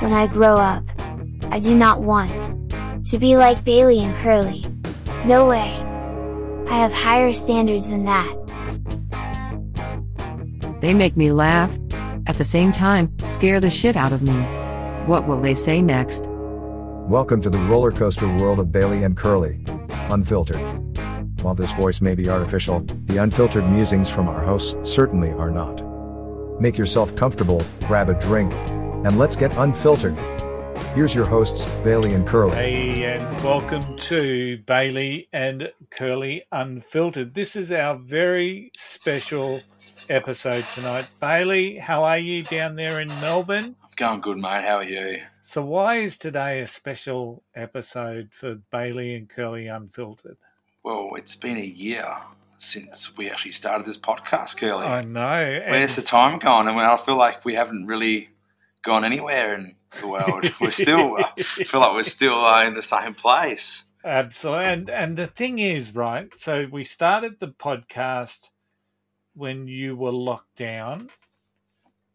When I grow up, I do not want to be like Bailey and Curly. No way. I have higher standards than that. They make me laugh. At the same time, scare the shit out of me. What will they say next? Welcome to the roller coaster world of Bailey and Curly. Unfiltered. While this voice may be artificial, the unfiltered musings from our hosts certainly are not. Make yourself comfortable, grab a drink, and let's get unfiltered. Here's your hosts, Bailey and Curly. Hey, and welcome to Bailey and Curly Unfiltered. This is our very special episode tonight. Bailey, how are you down there in Melbourne? Going good, mate. How are you? So, why is today a special episode for Bailey and Curly Unfiltered? Well, it's been a year since we actually started this podcast, Curly. I know. Where's the time gone? I mean, I feel like we haven't really gone anywhere in the world. We're still, I feel like we're still uh, in the same place. Absolutely. And and the thing is, right? So we started the podcast when you were locked down.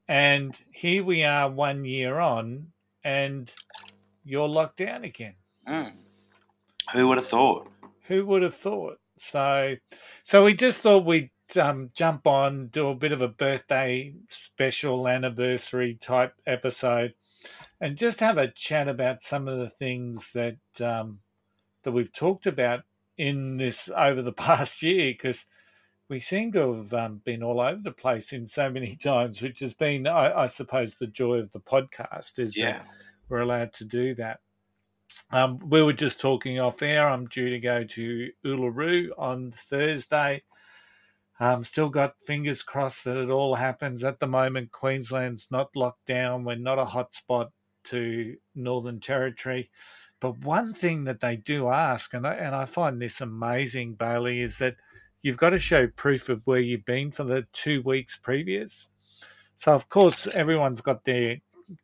And here we are one year on and you're locked down again. Mm. Who would have thought? Who would have thought? So so we just thought we'd um, jump on, do a bit of a birthday special anniversary type episode and just have a chat about some of the things that um, that we've talked about in this over the past year because we seem to have um, been all over the place in so many times, which has been, I, I suppose, the joy of the podcast is Yeah. that we're allowed to do that. Um, we were just talking off air. I'm due to go to Uluru on Thursday. Um, still got fingers crossed that it all happens. At the moment, Queensland's not locked down. We're not a hotspot to Northern Territory. But one thing that they do ask, and I, and I find this amazing, Bailey, is that you've got to show proof of where you've been for the two weeks previous. So, of course, everyone's got their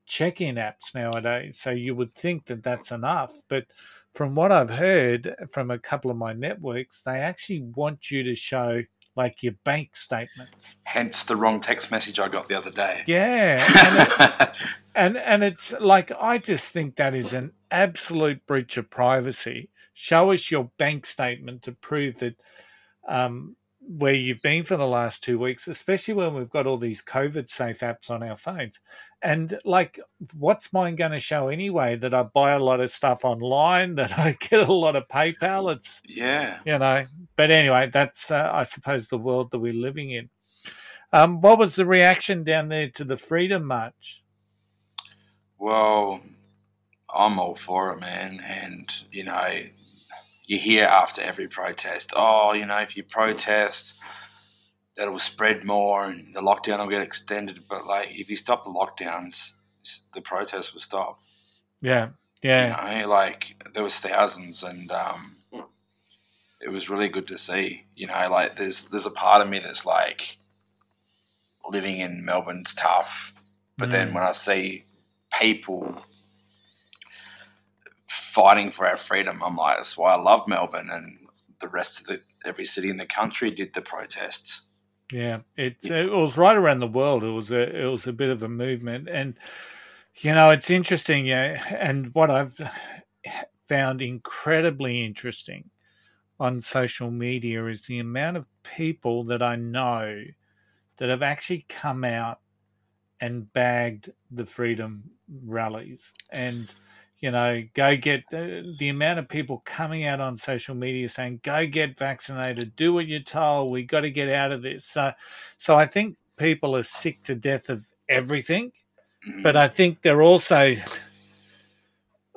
check in apps nowadays. So you would think that that's enough. But from what I've heard from a couple of my networks, they actually want you to show like your bank statements. Hence the wrong text message I got the other day. Yeah. And, it- and and it's like I just think that is an absolute breach of privacy. Show us your bank statement to prove that um, where you've been for the last two weeks, especially when we've got all these COVID safe apps on our phones. And like, what's mine going to show anyway? That I buy a lot of stuff online, that I get a lot of PayPal. It's yeah. you know. But anyway, that's uh, I suppose the world that we're living in. Um, what was the reaction down there to the Freedom March? Well, I'm all for it, man. And, you know, you hear after every protest, oh, you know, if you protest, that'll spread more and the lockdown will get extended. But, like, if you stop the lockdowns, the protests will stop. Yeah, yeah, You know, like, there was thousands and um, it was really good to see. You know, like, there's, there's a part of me that's like, living in Melbourne's tough. But then Mm. when I see people fighting for our freedom. I'm like, that's why I love Melbourne, and the rest of the every city in the country did the protests. yeah. It it was right around the world. It was a it was a bit of a movement, and you know it's interesting. Yeah, and what I've found incredibly interesting on social media is the amount of people that I know that have actually come out and bagged the freedom rallies and you know go get uh, the amount of people coming out on social media saying go get vaccinated do what you're told we got to get out of this. So so i think people are sick to death of everything but i think they're also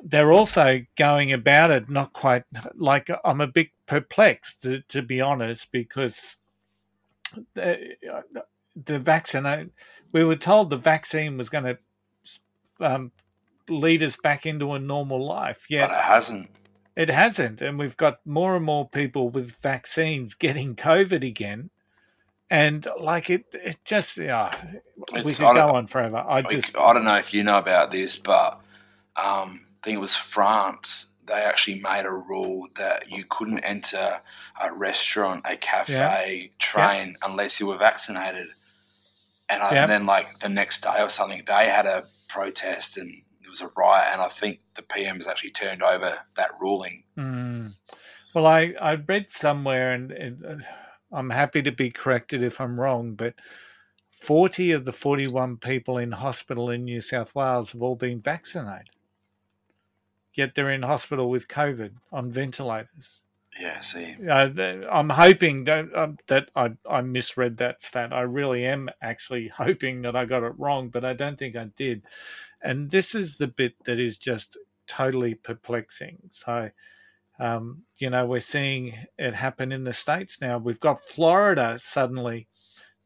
they're also going about it not quite like I'm a bit perplexed to, to be honest because the, the vaccine we were told the vaccine was going to um, lead us back into a normal life. Yeah, but it hasn't. It hasn't, and we've got more and more people with vaccines getting COVID again, and like it, it just yeah, we It's- could go on forever. I just I don't know if you know about this, but um, I think it was France. They actually made a rule that you couldn't enter a restaurant, a cafe, train unless you were vaccinated. And, I, Yeah. and then, like the next day or something, they had a protest and was a riot. And I think the PM has actually turned over that ruling. Mm. Well, I, I read somewhere, and, and I'm happy to be corrected if I'm wrong, but 40 of the 41 people in hospital in New South Wales have all been vaccinated. Yet they're in hospital with COVID on ventilators. Yeah, see. Uh, I'm hoping that, um, that I, I misread that stat. I really am actually hoping that I got it wrong, but I don't think I did. And this is the bit that is just totally perplexing. So, um, you know, we're seeing it happen in the States now. We've got Florida suddenly.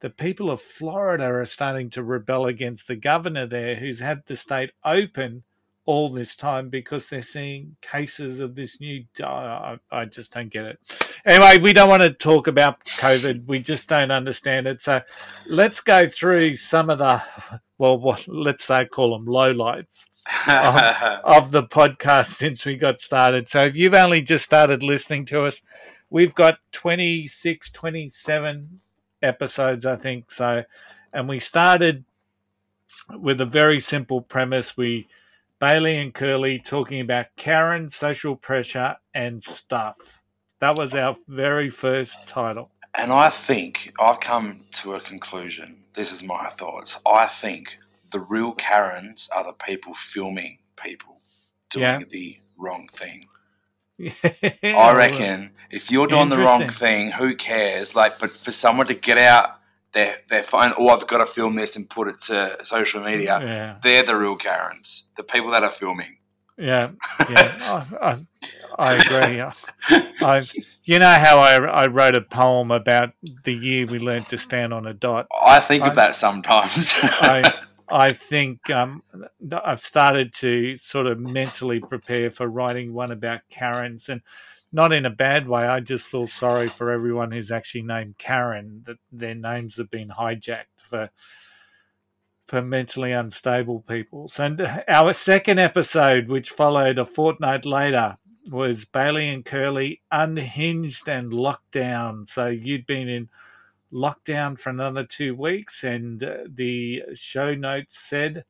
The people of Florida are starting to rebel against the governor there who's had the state open all this time because they're seeing cases of this new. I, I just don't get it. Anyway, we don't want to talk about COVID. We just don't understand it. So let's go through some of the, well, what let's say call them lowlights of the podcast since we got started. So if you've only just started listening to us, we've got 26, 27 episodes, I think. So, and we started with a very simple premise. We, Bailey and Curly talking about Karen, social pressure, and stuff. That was our very first title. And I think I've come to a conclusion. This is my thoughts. I think the real Karens are the people filming people doing Yeah. the wrong thing. I I reckon if you're doing the wrong thing, who cares? Like, but for someone to get out their their phone, oh, I've got to film this and put it to social media. Yeah, They're the real Karens, the people that are filming. yeah, yeah. I, I, I agree. I, you know how I, I wrote a poem about the year we learned to stand on a dot. I think I- of that sometimes. I I think um, I've started to sort of mentally prepare for writing one about Karens, and not in a bad way. I just feel sorry for everyone who's actually named Karen that their names have been hijacked for for mentally unstable people. And our second episode, which followed a fortnight later, was Bailey and Curly unhinged and locked down. So you'd been in lockdown for another two weeks, and uh, the show notes said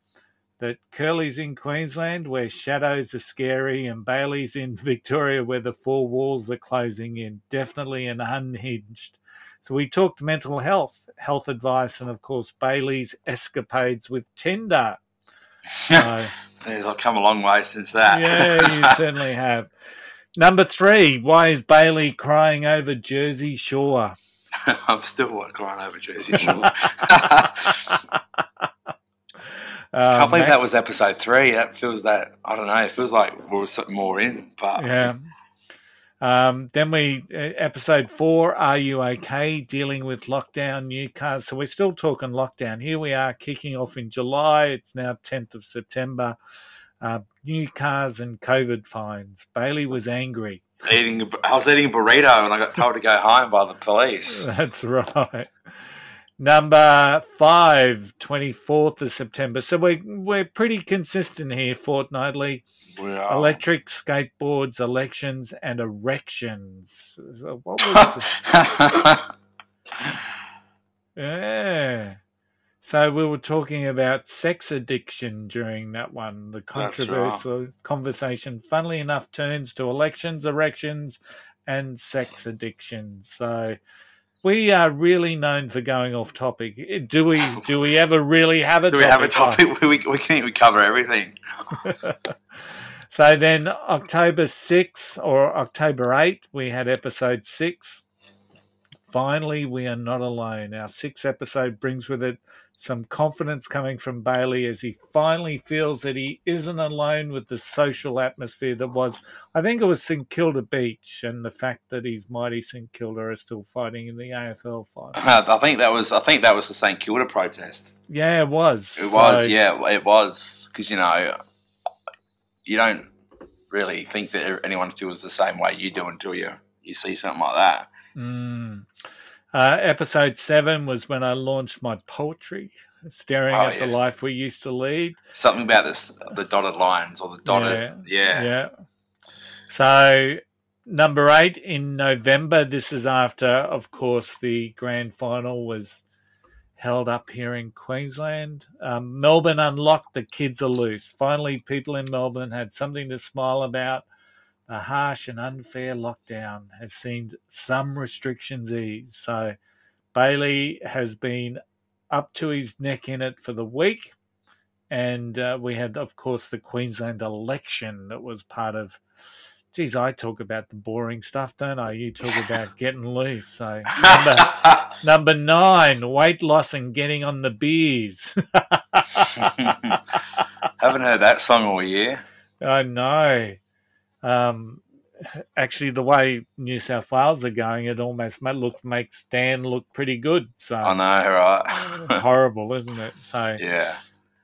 that Curly's in Queensland where shadows are scary, and Bailey's in Victoria where the four walls are closing in. Definitely an unhinged. So we talked mental health, health advice, and of course Bailey's escapades with Tinder. So, I've come a long way since that. yeah, you certainly have. Number three, why is Bailey crying over Jersey Shore? I'm still crying over Jersey Shore. Uh, can't believe that was episode three. That feels that I don't know. It feels like we're so- more in, but Yeah. Um, then we episode four. Are you okay? Dealing with lockdown, new cars. So we're still talking lockdown. Here we are, kicking off in July. It's now tenth of September. Uh, new cars and COVID fines. Bailey was angry. eating. I was eating a burrito and I got told to go home by the police. That's right. Number five, 24th of September. So we're we're pretty consistent here fortnightly. We are- Electric skateboards, elections, and erections. So what was the, yeah. So we were talking about sex addiction during that one. The That's right. controversial conversation, funnily enough, turns to elections, erections, and sex addiction. So We are really known for going off topic. Do we? Do we ever really have a? Do we topic? have a topic? Oh. we, we think we cover everything. so then, October 6th or October 8th, we had episode 6. Finally, we are not alone. Our sixth episode brings with it some confidence coming from Bailey as he finally feels that he isn't alone with the social atmosphere that was, I think it was St Kilda Beach, and the fact that his mighty St Kilda are still fighting in the AFL final. I think that was I think that was the St Kilda protest. Yeah, it was. It was, So- yeah, it was because you know you don't really think that anyone feels the same way you do until you you see something like that. Mm. Uh, episode seven was when I launched my poetry, staring Oh, at the life we used to lead. Something about this the dotted lines or the dotted, yeah, Yeah. So, number eight in November, this is after, of course, the grand final was held up here in Queensland. Um, Melbourne unlocked, the kids are loose. Finally, people in Melbourne had something to smile about. The harsh and unfair lockdown has seen some restrictions ease. So, Bailey has been up to his neck in it for the week. And uh, we had, of course, the Queensland election that was part of. Geez, I talk about the boring stuff, don't I? You talk about getting loose. So, number, number nine, weight loss and getting on the beers. Haven't heard that song all year. I know. Um, actually, the way New South Wales are going, it almost ma- look makes Dan look pretty good. So I know, right? horrible, isn't it? So yeah,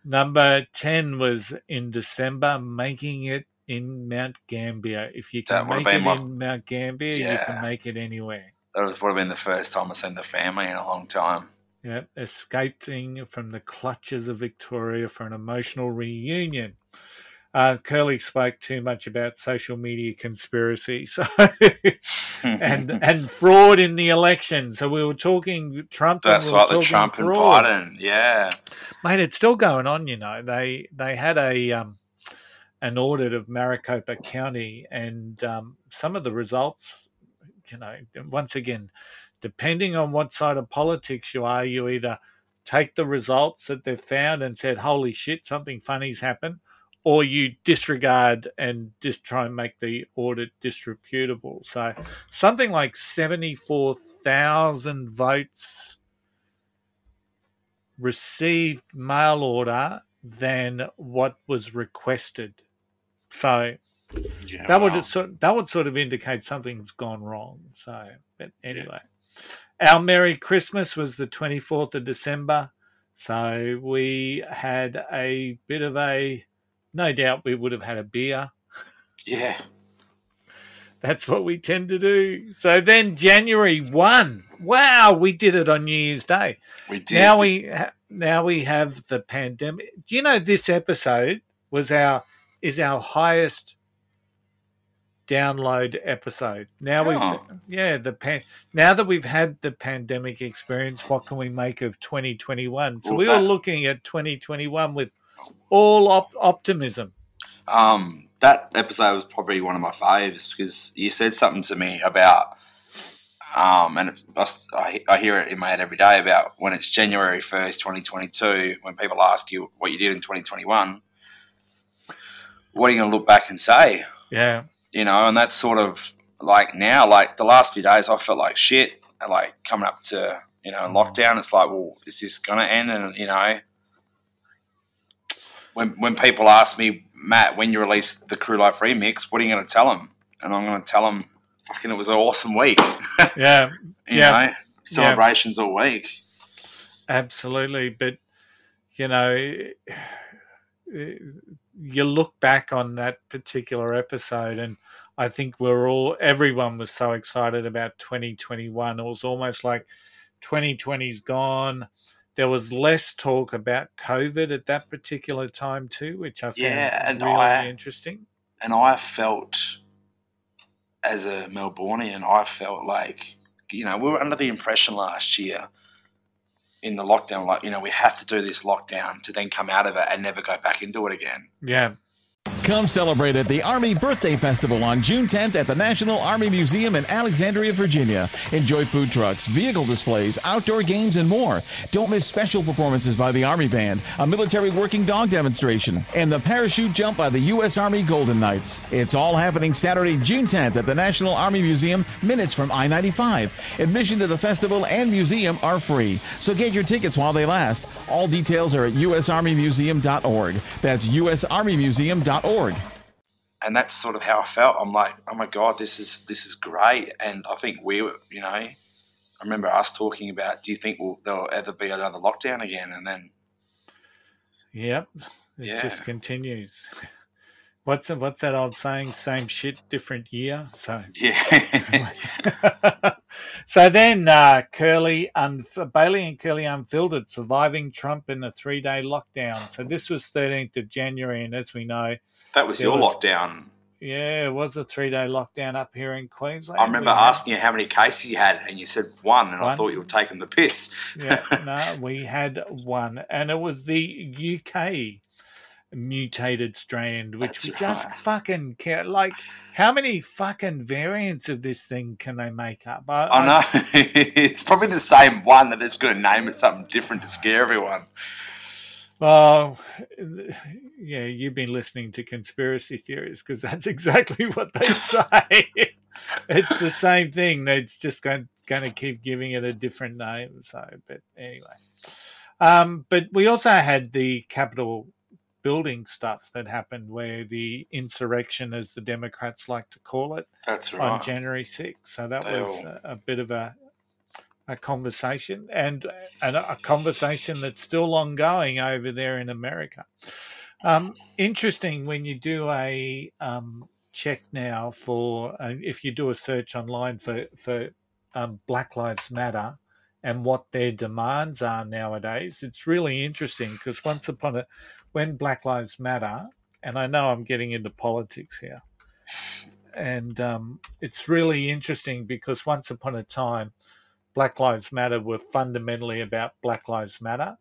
number ten was in December, making it in Mount Gambier. If you can make it my- in Mount Gambier, you can make it anywhere. that was would have been the first time I've seen the family in a long time. Yeah, escaping from the clutches of Victoria for an emotional reunion. Uh, Curly spoke too much about social media conspiracy, so and and fraud in the election. So we were talking Trump. and That's we were like the Trump and fraud. Biden. Yeah, mate. It's still going on. You know, they they had a um, an audit of Maricopa County, and um, some of the results, you know, once again, depending on what side of politics you are, you either take the results that they've found and said, "Holy shit, something funny's happened," or you disregard and just try and make the audit disreputable. So, something like seventy-four thousand votes received mail order than what was requested. So yeah that would sort that would sort of indicate something's gone wrong. So, but anyway, our Merry Christmas was the twenty fourth of December. So we had a bit of a, no doubt we would have had a beer. yeah. That's what we tend to do. So then January one, wow, we did it on New Year's Day. We did. Now we ha- now we have the pandemic. Do you know this episode was our is our highest download episode. Now Oh. we've yeah the pan, now that we've had the pandemic experience, what can we make of 2021? So we were looking at 2021 with all op- optimism. Um, that episode was probably one of my faves because you said something to me about, um, and it's I, I hear it in my head every day about when it's January first, twenty twenty two, when people ask you what you did in twenty twenty one, what are you going to look back and say? Yeah, You know, and that's sort of like now, like the last few days, I felt like shit. Like coming up to you know lockdown, it's like, well, is this going to end? And you know, when when people ask me, Matt, when you release the Crew Life remix, what are you going to tell them? And I'm going to tell them, fucking, it was an awesome week. yeah, you Yeah. know, celebrations all week. Absolutely, but you know, you look back on that particular episode, and I think we're all everyone was so excited about 2021. It was almost like 2020's gone. There was less talk about COVID at that particular time too, which I found Yeah, and really I- interesting. And I felt, as a Melbourneian, I felt like, you know, we were under the impression last year in the lockdown, like, you know, we have to do this lockdown to then come out of it and never go back into it again. Yeah, Come celebrate at the Army Birthday Festival on June 10th at the National Army Museum in Alexandria, Virginia. Enjoy food trucks, vehicle displays, outdoor games, and more. Don't miss special performances by the Army Band, a military working dog demonstration, and the parachute jump by the U.S. Army Golden Knights. It's all happening Saturday, June 10th at the National Army Museum, minutes from I 95. Admission to the festival and museum are free, so get your tickets while they last. All details are at usarmymuseum.org. That's usarmymuseum.org. and that's sort of how I felt. I'm like, oh my god, this is this is great. And I think we were, you know, I remember us talking about, do you think we'll, there'll ever be another lockdown again? And then, Yep. It Yeah. just continues. What's what's that old saying? Same shit, different year. So yeah, so then uh, Curly unf- Bailey and Curly unfiltered, surviving Trump in a three day lockdown. So this was 13th of January, and as we know, that was There your was- lockdown. yeah, it was a three day lockdown up here in Queensland. I remember We had- asking you how many cases you had, and you said one, and I thought you were taking the piss. yeah, no, we had one, and it was the UK mutated strand, which That's we just right. fucking care. Like, how many fucking variants of this thing can they make up? I, I know it's probably the same one that it's going to name it something different to scare everyone. Well, yeah, you've been listening to conspiracy theories because that's exactly what they say. it's the same thing. They're just going, going to keep giving it a different name. So, but anyway. Um, but we also had the Capitol building stuff that happened where the insurrection, as the Democrats like to call it, That's right. on. January 6th. So that They was all- a, a bit of a a conversation and, and a conversation that's still ongoing over there in America. Um, interesting when you do a um, check now for uh, if you do a search online for for um, Black Lives Matter and what their demands are nowadays. It's really interesting because once upon a when Black Lives Matter, and I know I'm getting into politics here, and um, it's really interesting because once upon a time, Black Lives Matter were fundamentally about Black Lives Matter,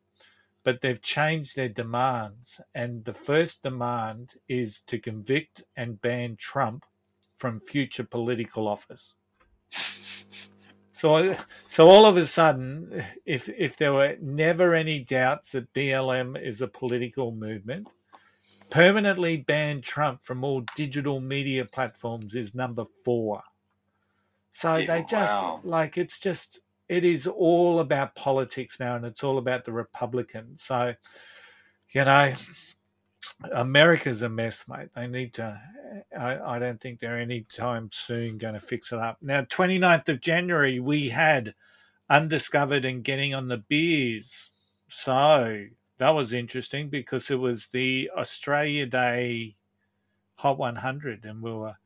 but they've changed their demands. And the first demand is to convict and ban Trump from future political office. So, so all of a sudden, if if there were never any doubts that BLM is a political movement, permanently ban Trump from all digital media platforms is number four. So Yeah, they just wow. like it's just it is all about politics now, and it's all about the Republicans. So, you know, America's a mess, mate. They need to. I, I don't think they're any time soon going to fix it up. Now, 29th of January, we had undiscovered and getting on the beers. So that was interesting because it was the Australia Day Hot 100, and we were,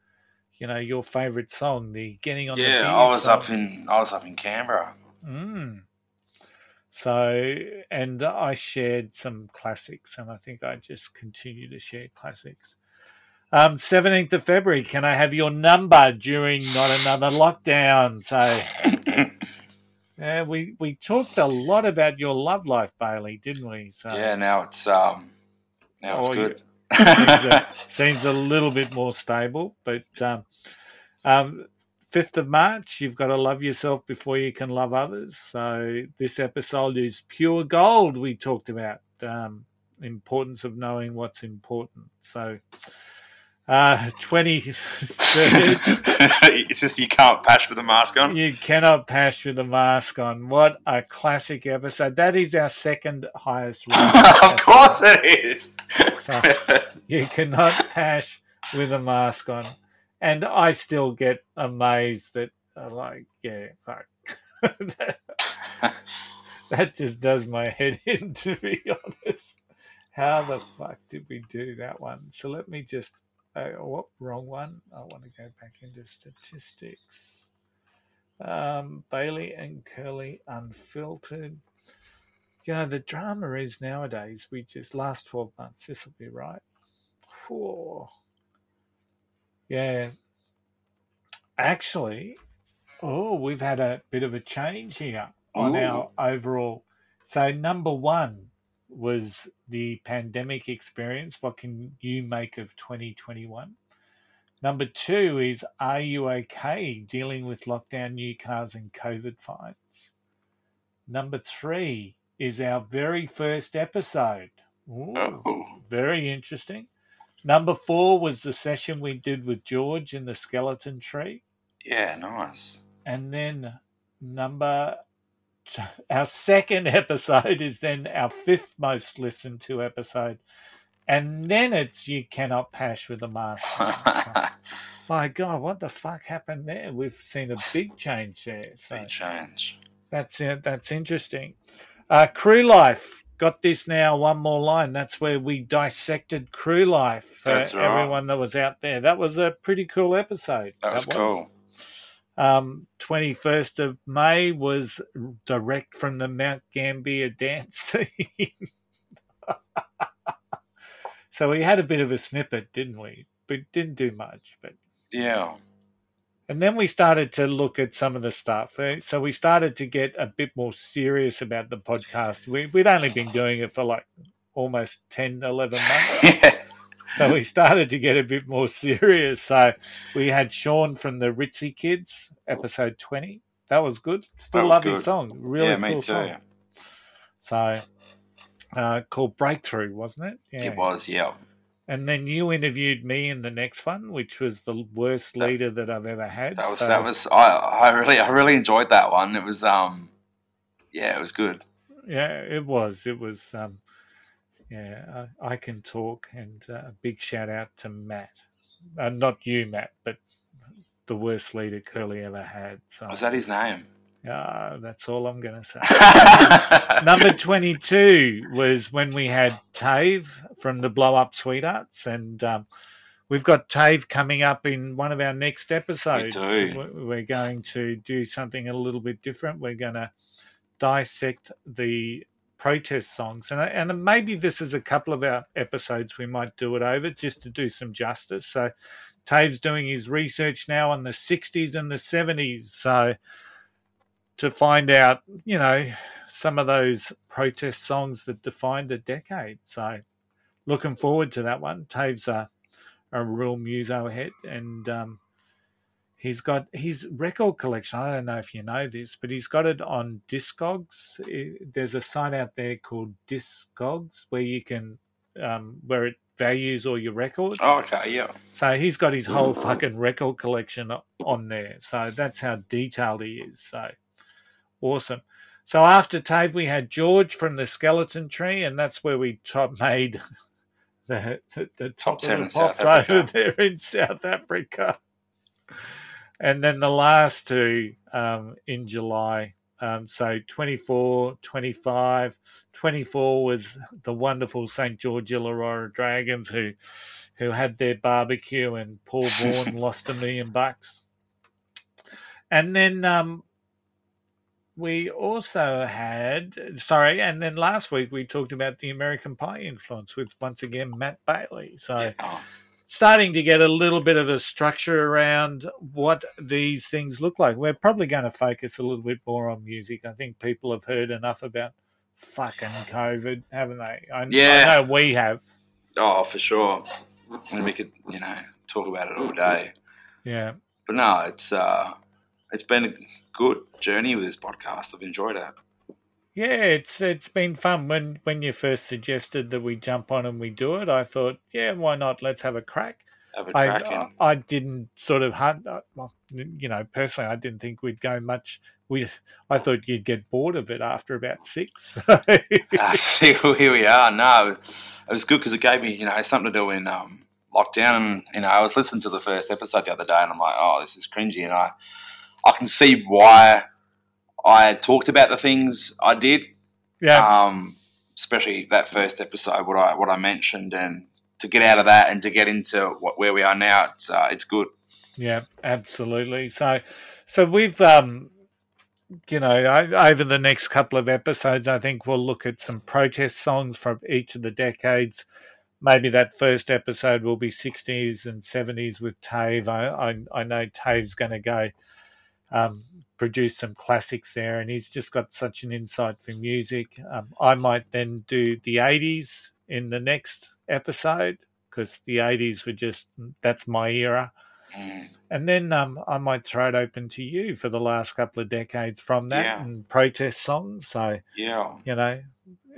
you know, your favourite song, the Getting on the Yeah, I was song. up in I was up in Canberra. Mm. So, and I shared some classics, and I think I just continue to share classics. Um, 17th of February, can I have your number during not another lockdown? So, yeah, we, we talked a lot about your love life, Bailey, didn't we? So, Yeah, now it's um now it's Oh, good. seems, a, seems a little bit more stable. But um, um, 5th of March, you've got to love yourself before you can love others. So this episode is pure gold. We talked about um, importance of knowing what's important. So uh, 23rd, it's just you can't pash with a mask on. you cannot pash with a mask on. What a classic episode. That is our second highest of course it is. So- you cannot pash with a mask on. And I still get amazed that, uh, like, yeah, fuck. that, that just does my head in, to be honest. How the fuck did we do that one? So let me just, uh, what, wrong one? I want to go back into statistics. Um, Bailey and Curly unfiltered. You know, the drama is nowadays, we just, last 12 months, this will be right. Whew. Yeah. Actually, oh, we've had a bit of a change here on Ooh. our overall. So, number one was the pandemic experience. What can you make of 2021? Number two is Are you okay dealing with lockdown, new cars, and COVID fines? Number three is our very first episode. Ooh, Oh. Very interesting. Number four was the session we did with George in the skeleton tree. Yeah, nice. And then number our second episode is then our fifth most listened to episode. And then it's You Cannot Pash with a Mask. So, my God, what the fuck happened there? We've seen a big change there. So Big change. that's it. That's interesting. Uh, crew life. Got this now. One more line. That's where we dissected crew life for right. everyone that was out there. That was a pretty cool episode. That was cool. Um, 21st of May was direct from the Mount Gambier dance scene. so we had a bit of a snippet, didn't we? But didn't do much. But Yeah. And then we started to look at some of the stuff. eh? So we started to get a bit more serious about the podcast. We, we'd only been doing it for like almost 10, 11 months. yeah. So we started to get a bit more serious. So we had Sean from the Ritzy Kids, episode 20. That was good. Still was love his song. Really yeah, cool me too. song. So uh, called Breakthrough, wasn't it? Yeah. It was, yeah. And then you interviewed me in the next one, which was the worst That- leader that I've ever had. That was So- that was I I really I really enjoyed that one. It was um yeah, it was good. Yeah, it was. It was. Um, yeah, I, I can talk, and uh, a big shout out to Matt. Uh, not you, Matt, but the worst leader Curly ever had. So Was that his name? Uh, that's all I'm going to say. Number 22 was when we had Tave from the Blow Up Sweethearts, and um, we've got Tave coming up in one of our next episodes. We- We're going to do something a little bit different. We're going to dissect the protest songs, and and maybe this is a couple of our episodes we might do it over just to do some justice. So. Tave's doing his research now on the 60s and the 70s. So, to find out, you know, some of those protest songs that defined a decade. So, looking forward to that one. Tave's a, a real muso head, and um, he's got his record collection. I don't know if you know this, but he's got it on Discogs. There's a site out there called Discogs where you can, um, where it values all your records. oh, okay, yeah. So he's got his whole fucking record collection on there. So that's how detailed he is. So awesome. So after Tave, we had George from the Skeleton Tree, and that's where we top made the the, the top, Top 10 of in the South over there in South Africa. And then the last two um, in July. Um, so 24, 25, 24 was the wonderful St. George Illawarra Dragons who who had their barbecue and Paul Vaughan lost a million bucks. And then um, we also had, sorry, and then last week we talked about the American Pie influence with once again Matt Bailey. So Oh, starting to get a little bit of a structure around what these things look like. We're probably going to focus a little bit more on music. I think people have heard enough about fucking COVID, haven't they? I, Yeah. I know we have. oh, for sure. And we could, you know, talk about it all day. Yeah. But no, it's uh it's been a good journey with this podcast. I've enjoyed it. Yeah, it's it's been fun. When when you first suggested that we jump on and we do it, I thought, yeah, why not? Let's have a crack. Have a crack I. I didn't sort of hunt. uh, Well, you know, personally, I didn't think we'd go much. We I thought you'd get bored of it after about six. Ah, see, here we are. No, it was good because it gave me, you know, something to do in um, lockdown. And you know, I was listening to the first episode the other day, and I'm like, oh, this is cringy, and I, I can see why I talked about the things I did. yeah, Um, especially that first episode, what I what I mentioned, and to get out of that and to get into what, where we are now, it's uh, it's good. Yeah, absolutely. So, so we've, um, you know, I, over the next couple of episodes, I think we'll look at some protest songs from each of the decades. Maybe that first episode will be 60s and 70s with Tave. I, I, I know Tave's going to go um, produced some classics there, and he's just got such an insight for music. Um, I might then do the '80s in the next episode because the '80s were just that's my era. Mm. And then um, I might throw it open to you for the last couple of decades from that Yeah. and protest songs. So, Yeah. you know,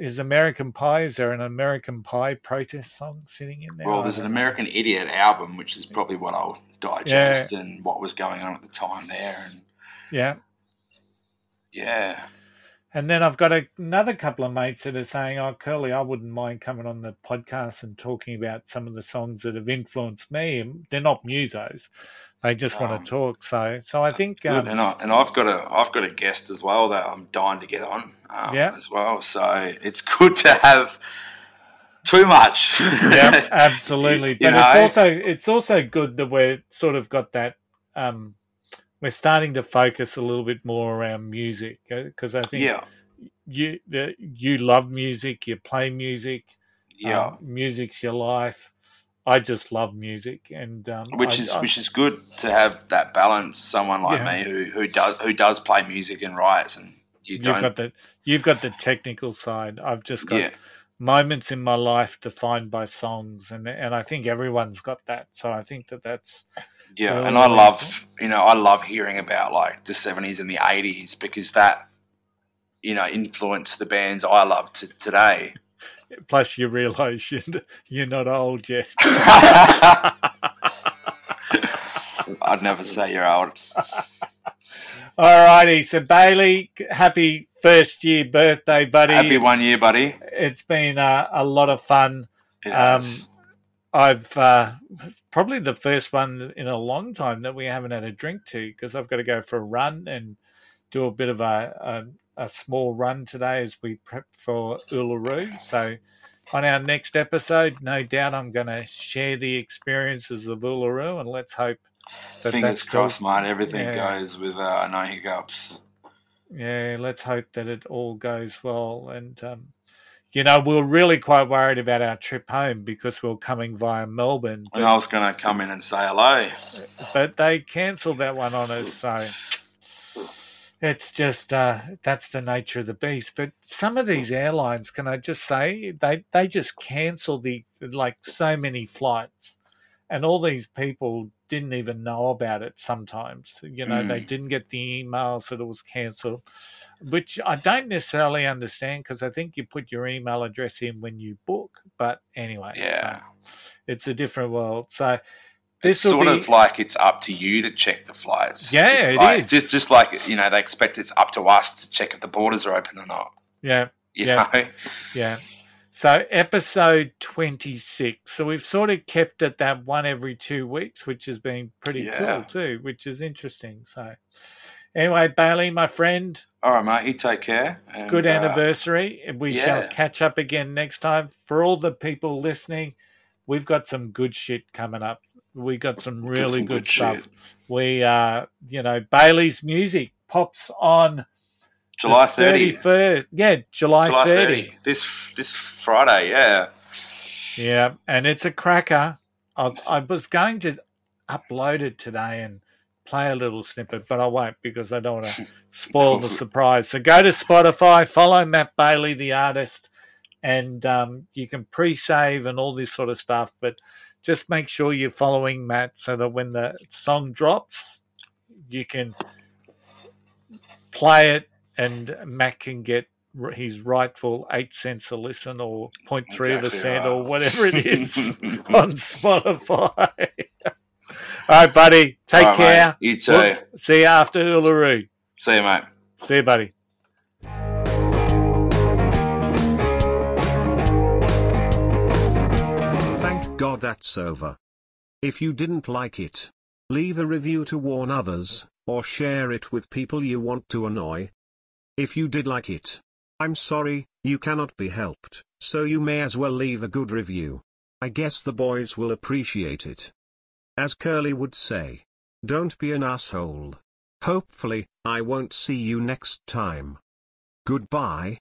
is American Pie, is there an American Pie protest song sitting in there? Well, there's an. American Idiot album, which is probably what I'll digest and what was going on at the time there. And Yeah. yeah, And then I've got a, another couple of mates that are saying, "Oh, Curly, I wouldn't mind coming on the podcast and talking about some of the songs that have influenced me." And they're not musos; they just want Um, to talk. So, so I think, um, and, I, and I've got a I've got a guest as well that I'm dying to get on. Um, Yeah. as well. So it's good to have too much. yeah, absolutely. But know? it's also it's also good that we're sort of got that. Um, we're starting to focus a little bit more around music because I think yeah, you the, you love music, you play music, yeah. um, music's your life. I just love music, and um, which I- is I- which is good to have that balance. Someone like Yeah. me who who does who does play music and writes, and you you've got the you've got the technical side. I've just got yeah, moments in my life defined by songs, and and I think everyone's got that. So I think that that's yeah, and I love you know I love hearing about like the seventies and the eighties because that you know influenced the bands I love to today. Plus you realise you're, you're not old yet. I'd never say you're old. All righty, so Bailey, happy first year birthday, buddy. Happy It's- one year, buddy. It's been uh, a lot of fun. It Um. I've uh, probably the first one in a long time that we haven't had a drink to because I've got to go for a run and do a bit of a, a, small run today as we prep for Uluru. So, on our next episode, no doubt I'm going to share the experiences of Uluru and let's hope that Fingers still- crossed, mate. Everything yeah. goes with uh, no hiccups. Yeah, let's hope that it all goes well. And, um, you know, we we're really quite worried about our trip home because we we're coming via Melbourne. And I was going to come in and say hello. but they cancelled that one on us. So it's just uh, that's the nature of the beast. But some of these airlines, can I just say, they they just cancel the like so many flights, and all these people didn't even know about it. Sometimes, you know, they Mm. didn't get the emails that it was cancelled. Which I don't necessarily understand because I think you put your email address in when you book. But anyway, so Yeah. it's a different world. So this It's sort be, of like it's up to you to check the flights. Yeah, just it like, is. Just, just like you know, they expect it's up to us to check if the borders are open or not. yeah, You Yeah. know, yeah. So episode twenty six. So we've sort of kept it that one every two weeks, which has been pretty Yeah. cool too, which is interesting. So anyway, Bailey, my friend, all right, mate. You take care. And, good uh, anniversary. We shall catch up again next time. For all the people listening, we've got some good shit coming up. We got some really some good, good stuff. We uh you know, Bailey's music pops on July 31st. Yeah, July, July 30. thirty. This this Friday. Yeah. Yeah, and it's a cracker. I, I was going to upload it today and play a little snippet, but I won't because I don't want to spoil the surprise. So go to Spotify, follow Matt Bailey, the artist, and um, you can pre-save and all this sort of stuff. But just make sure you're following Matt so that when the song drops, you can play it, and Matt can get his rightful eight cents a listen or 0.3 of a cent right. or whatever it is on Spotify. All right, buddy. Take right, care. mate. You too. We'll see you after Uluru. See you, mate. See you, buddy. God that's over. If you didn't like it, leave a review to warn others, or share it with people you want to annoy. If you did like it, I'm sorry, you cannot be helped, so you may as well leave a good review. I guess the boys will appreciate it. As Curly would say, don't be an asshole. Hopefully, I won't see you next time. Goodbye.